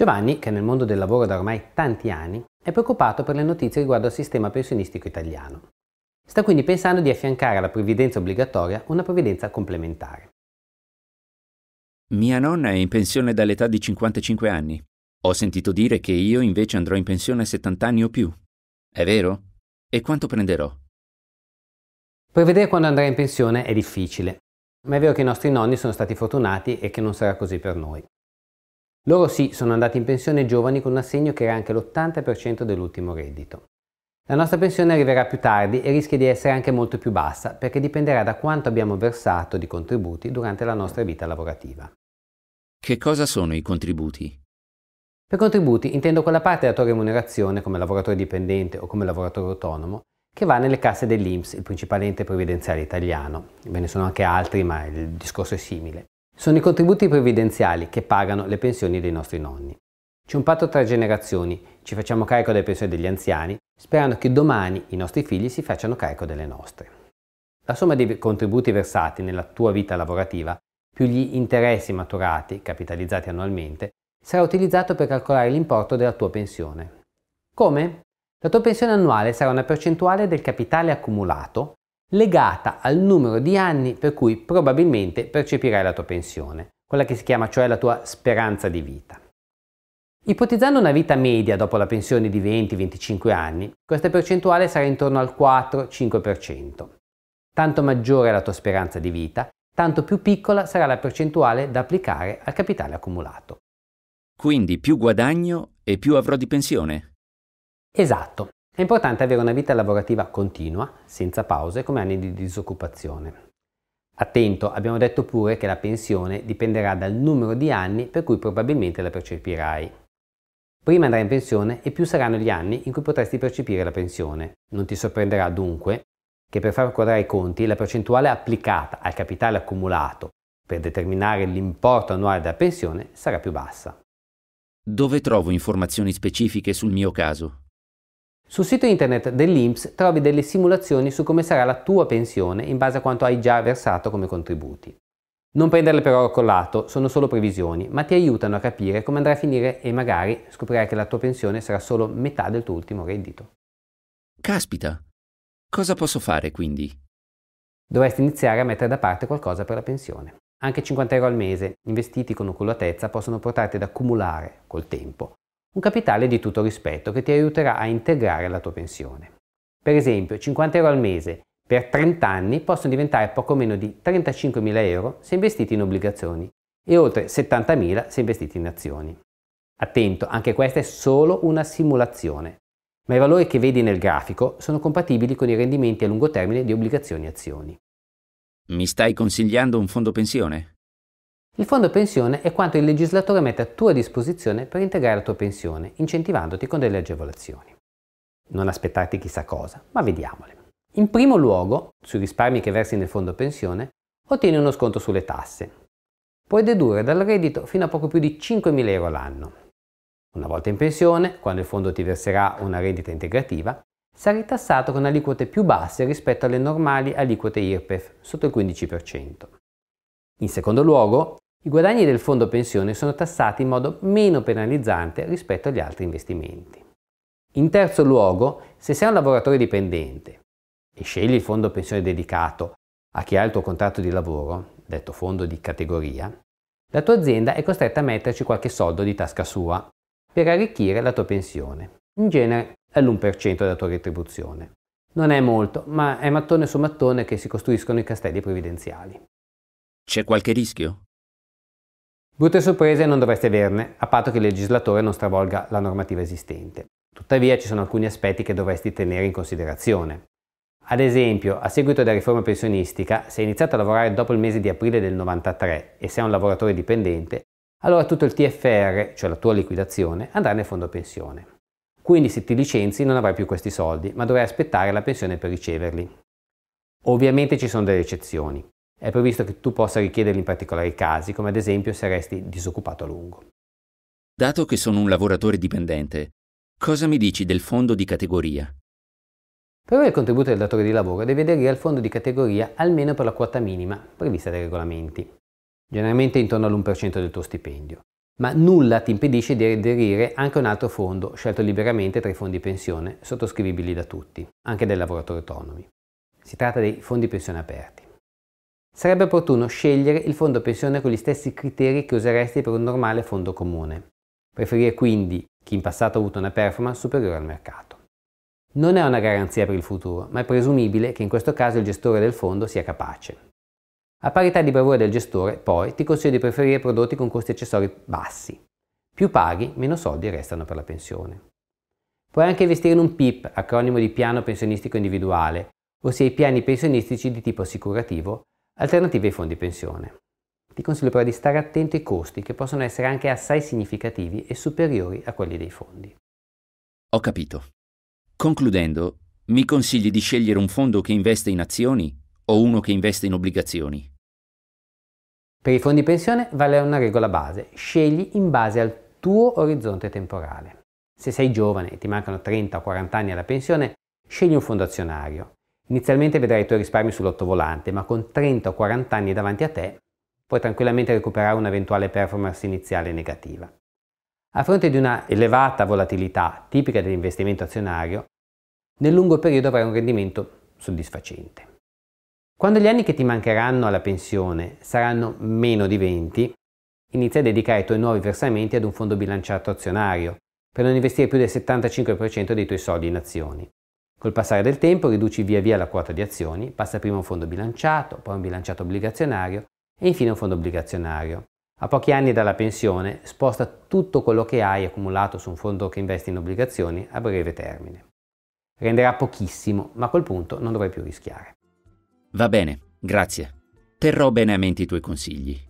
Giovanni, che nel mondo del lavoro da ormai tanti anni, è preoccupato per le notizie riguardo al sistema pensionistico italiano. Sta quindi pensando di affiancare alla previdenza obbligatoria una previdenza complementare. Mia nonna è in pensione dall'età di 55 anni. Ho sentito dire che io invece andrò in pensione a 70 anni o più. È vero? E quanto prenderò? Prevedere quando andrà in pensione è difficile, ma è vero che i nostri nonni sono stati fortunati e che non sarà così per noi. Loro sì, sono andati in pensione giovani con un assegno che era anche l'80% dell'ultimo reddito. La nostra pensione arriverà più tardi e rischia di essere anche molto più bassa perché dipenderà da quanto abbiamo versato di contributi durante la nostra vita lavorativa. Che cosa sono i contributi? Per contributi intendo quella parte della tua remunerazione come lavoratore dipendente o come lavoratore autonomo che va nelle casse dell'INPS, il principale ente previdenziale italiano. Ve ne sono anche altri, ma il discorso è simile. Sono i contributi previdenziali che pagano le pensioni dei nostri nonni. C'è un patto tra generazioni, ci facciamo carico delle pensioni degli anziani, sperando che domani i nostri figli si facciano carico delle nostre. La somma dei contributi versati nella tua vita lavorativa, più gli interessi maturati, capitalizzati annualmente, sarà utilizzato per calcolare l'importo della tua pensione. Come? La tua pensione annuale sarà una percentuale del capitale accumulato legata al numero di anni per cui probabilmente percepirai la tua pensione, quella che si chiama cioè la tua speranza di vita. Ipotizzando una vita media dopo la pensione di 20-25 anni, questa percentuale sarà intorno al 4-5%. Tanto maggiore è la tua speranza di vita, tanto più piccola sarà la percentuale da applicare al capitale accumulato. Quindi più guadagno e più avrò di pensione? Esatto. È importante avere una vita lavorativa continua, senza pause, come anni di disoccupazione. Attento, abbiamo detto pure che la pensione dipenderà dal numero di anni per cui probabilmente la percepirai. Prima andrai in pensione e più saranno gli anni in cui potresti percepire la pensione. Non ti sorprenderà dunque che per far quadrare i conti la percentuale applicata al capitale accumulato per determinare l'importo annuale della pensione sarà più bassa. Dove trovo informazioni specifiche sul mio caso? Sul sito internet dell'INPS trovi delle simulazioni su come sarà la tua pensione in base a quanto hai già versato come contributi. Non prenderle per oro collato, sono solo previsioni, ma ti aiutano a capire come andrà a finire e magari scoprirai che la tua pensione sarà solo metà del tuo ultimo reddito. Caspita! Cosa posso fare quindi? Dovresti iniziare a mettere da parte qualcosa per la pensione. Anche 50 euro al mese, investiti con oculatezza, possono portarti ad accumulare, col tempo, un capitale di tutto rispetto che ti aiuterà a integrare la tua pensione. Per esempio, 50 euro al mese per 30 anni possono diventare poco meno di 35.000 euro se investiti in obbligazioni e oltre 70.000 se investiti in azioni. Attento, anche questa è solo una simulazione, ma i valori che vedi nel grafico sono compatibili con i rendimenti a lungo termine di obbligazioni e azioni. Mi stai consigliando un fondo pensione? Il fondo pensione è quanto il legislatore mette a tua disposizione per integrare la tua pensione, incentivandoti con delle agevolazioni. Non aspettarti chissà cosa, ma vediamole. In primo luogo, sui risparmi che versi nel fondo pensione, ottieni uno sconto sulle tasse. Puoi dedurre dal reddito fino a poco più di 5.000 euro all'anno. Una volta in pensione, quando il fondo ti verserà una rendita integrativa, sarai tassato con aliquote più basse rispetto alle normali aliquote IRPEF, sotto il 15%. In secondo luogo, i guadagni del fondo pensione sono tassati in modo meno penalizzante rispetto agli altri investimenti. In terzo luogo, se sei un lavoratore dipendente e scegli il fondo pensione dedicato a chi ha il tuo contratto di lavoro, detto fondo di categoria, la tua azienda è costretta a metterci qualche soldo di tasca sua per arricchire la tua pensione. In genere è l'1% della tua retribuzione. Non è molto, ma è mattone su mattone che si costruiscono i castelli previdenziali. C'è qualche rischio? Brutte sorprese non dovreste averne, a patto che il legislatore non stravolga la normativa esistente. Tuttavia ci sono alcuni aspetti che dovresti tenere in considerazione. Ad esempio, a seguito della riforma pensionistica, se hai iniziato a lavorare dopo il mese di aprile del 93 e sei un lavoratore dipendente, allora tutto il TFR, cioè la tua liquidazione, andrà nel fondo pensione. Quindi se ti licenzi non avrai più questi soldi, ma dovrai aspettare la pensione per riceverli. Ovviamente ci sono delle eccezioni. È previsto che tu possa richiederli in particolari casi, come ad esempio se resti disoccupato a lungo. Dato che sono un lavoratore dipendente, cosa mi dici del fondo di categoria? Per avere il contributo del datore di lavoro devi aderire al fondo di categoria almeno per la quota minima prevista dai regolamenti, generalmente intorno all'1% del tuo stipendio. ma nulla ti impedisce di aderire anche a un altro fondo scelto liberamente tra i fondi pensione sottoscrivibili da tutti, anche dai lavoratori autonomi. Si tratta dei fondi pensione aperti. Sarebbe opportuno scegliere il fondo pensione con gli stessi criteri che useresti per un normale fondo comune. Preferire quindi chi in passato ha avuto una performance superiore al mercato. Non è una garanzia per il futuro, ma è presumibile che in questo caso il gestore del fondo sia capace. A parità di bravura del gestore, poi, ti consiglio di preferire prodotti con costi accessori bassi. Più paghi, meno soldi restano per la pensione. Puoi anche investire in un PIP, acronimo di piano pensionistico individuale, ossia i piani pensionistici di tipo assicurativo, alternativi ai fondi pensione. Ti consiglio però di stare attento ai costi che possono essere anche assai significativi e superiori a quelli dei fondi. Ho capito. Concludendo, mi consigli di scegliere un fondo che investe in azioni o uno che investe in obbligazioni? Per i fondi pensione vale una regola base, scegli in base al tuo orizzonte temporale. Se sei giovane e ti mancano 30 o 40 anni alla pensione, scegli un fondo azionario. Inizialmente vedrai i tuoi risparmi sull'ottovolante, ma con 30 o 40 anni davanti a te puoi tranquillamente recuperare un'eventuale performance iniziale negativa. A fronte di una elevata volatilità tipica dell'investimento azionario, nel lungo periodo avrai un rendimento soddisfacente. Quando gli anni che ti mancheranno alla pensione saranno meno di 20, inizia a dedicare i tuoi nuovi versamenti ad un fondo bilanciato azionario, per non investire più del 75% dei tuoi soldi in azioni. Col passare del tempo riduci via via la quota di azioni, passa prima un fondo bilanciato, poi un bilanciato obbligazionario e infine un fondo obbligazionario. A pochi anni dalla pensione sposta tutto quello che hai accumulato su un fondo che investe in obbligazioni a breve termine. Renderà pochissimo, ma a quel punto non dovrai più rischiare. Va bene, grazie. Terrò bene a mente i tuoi consigli.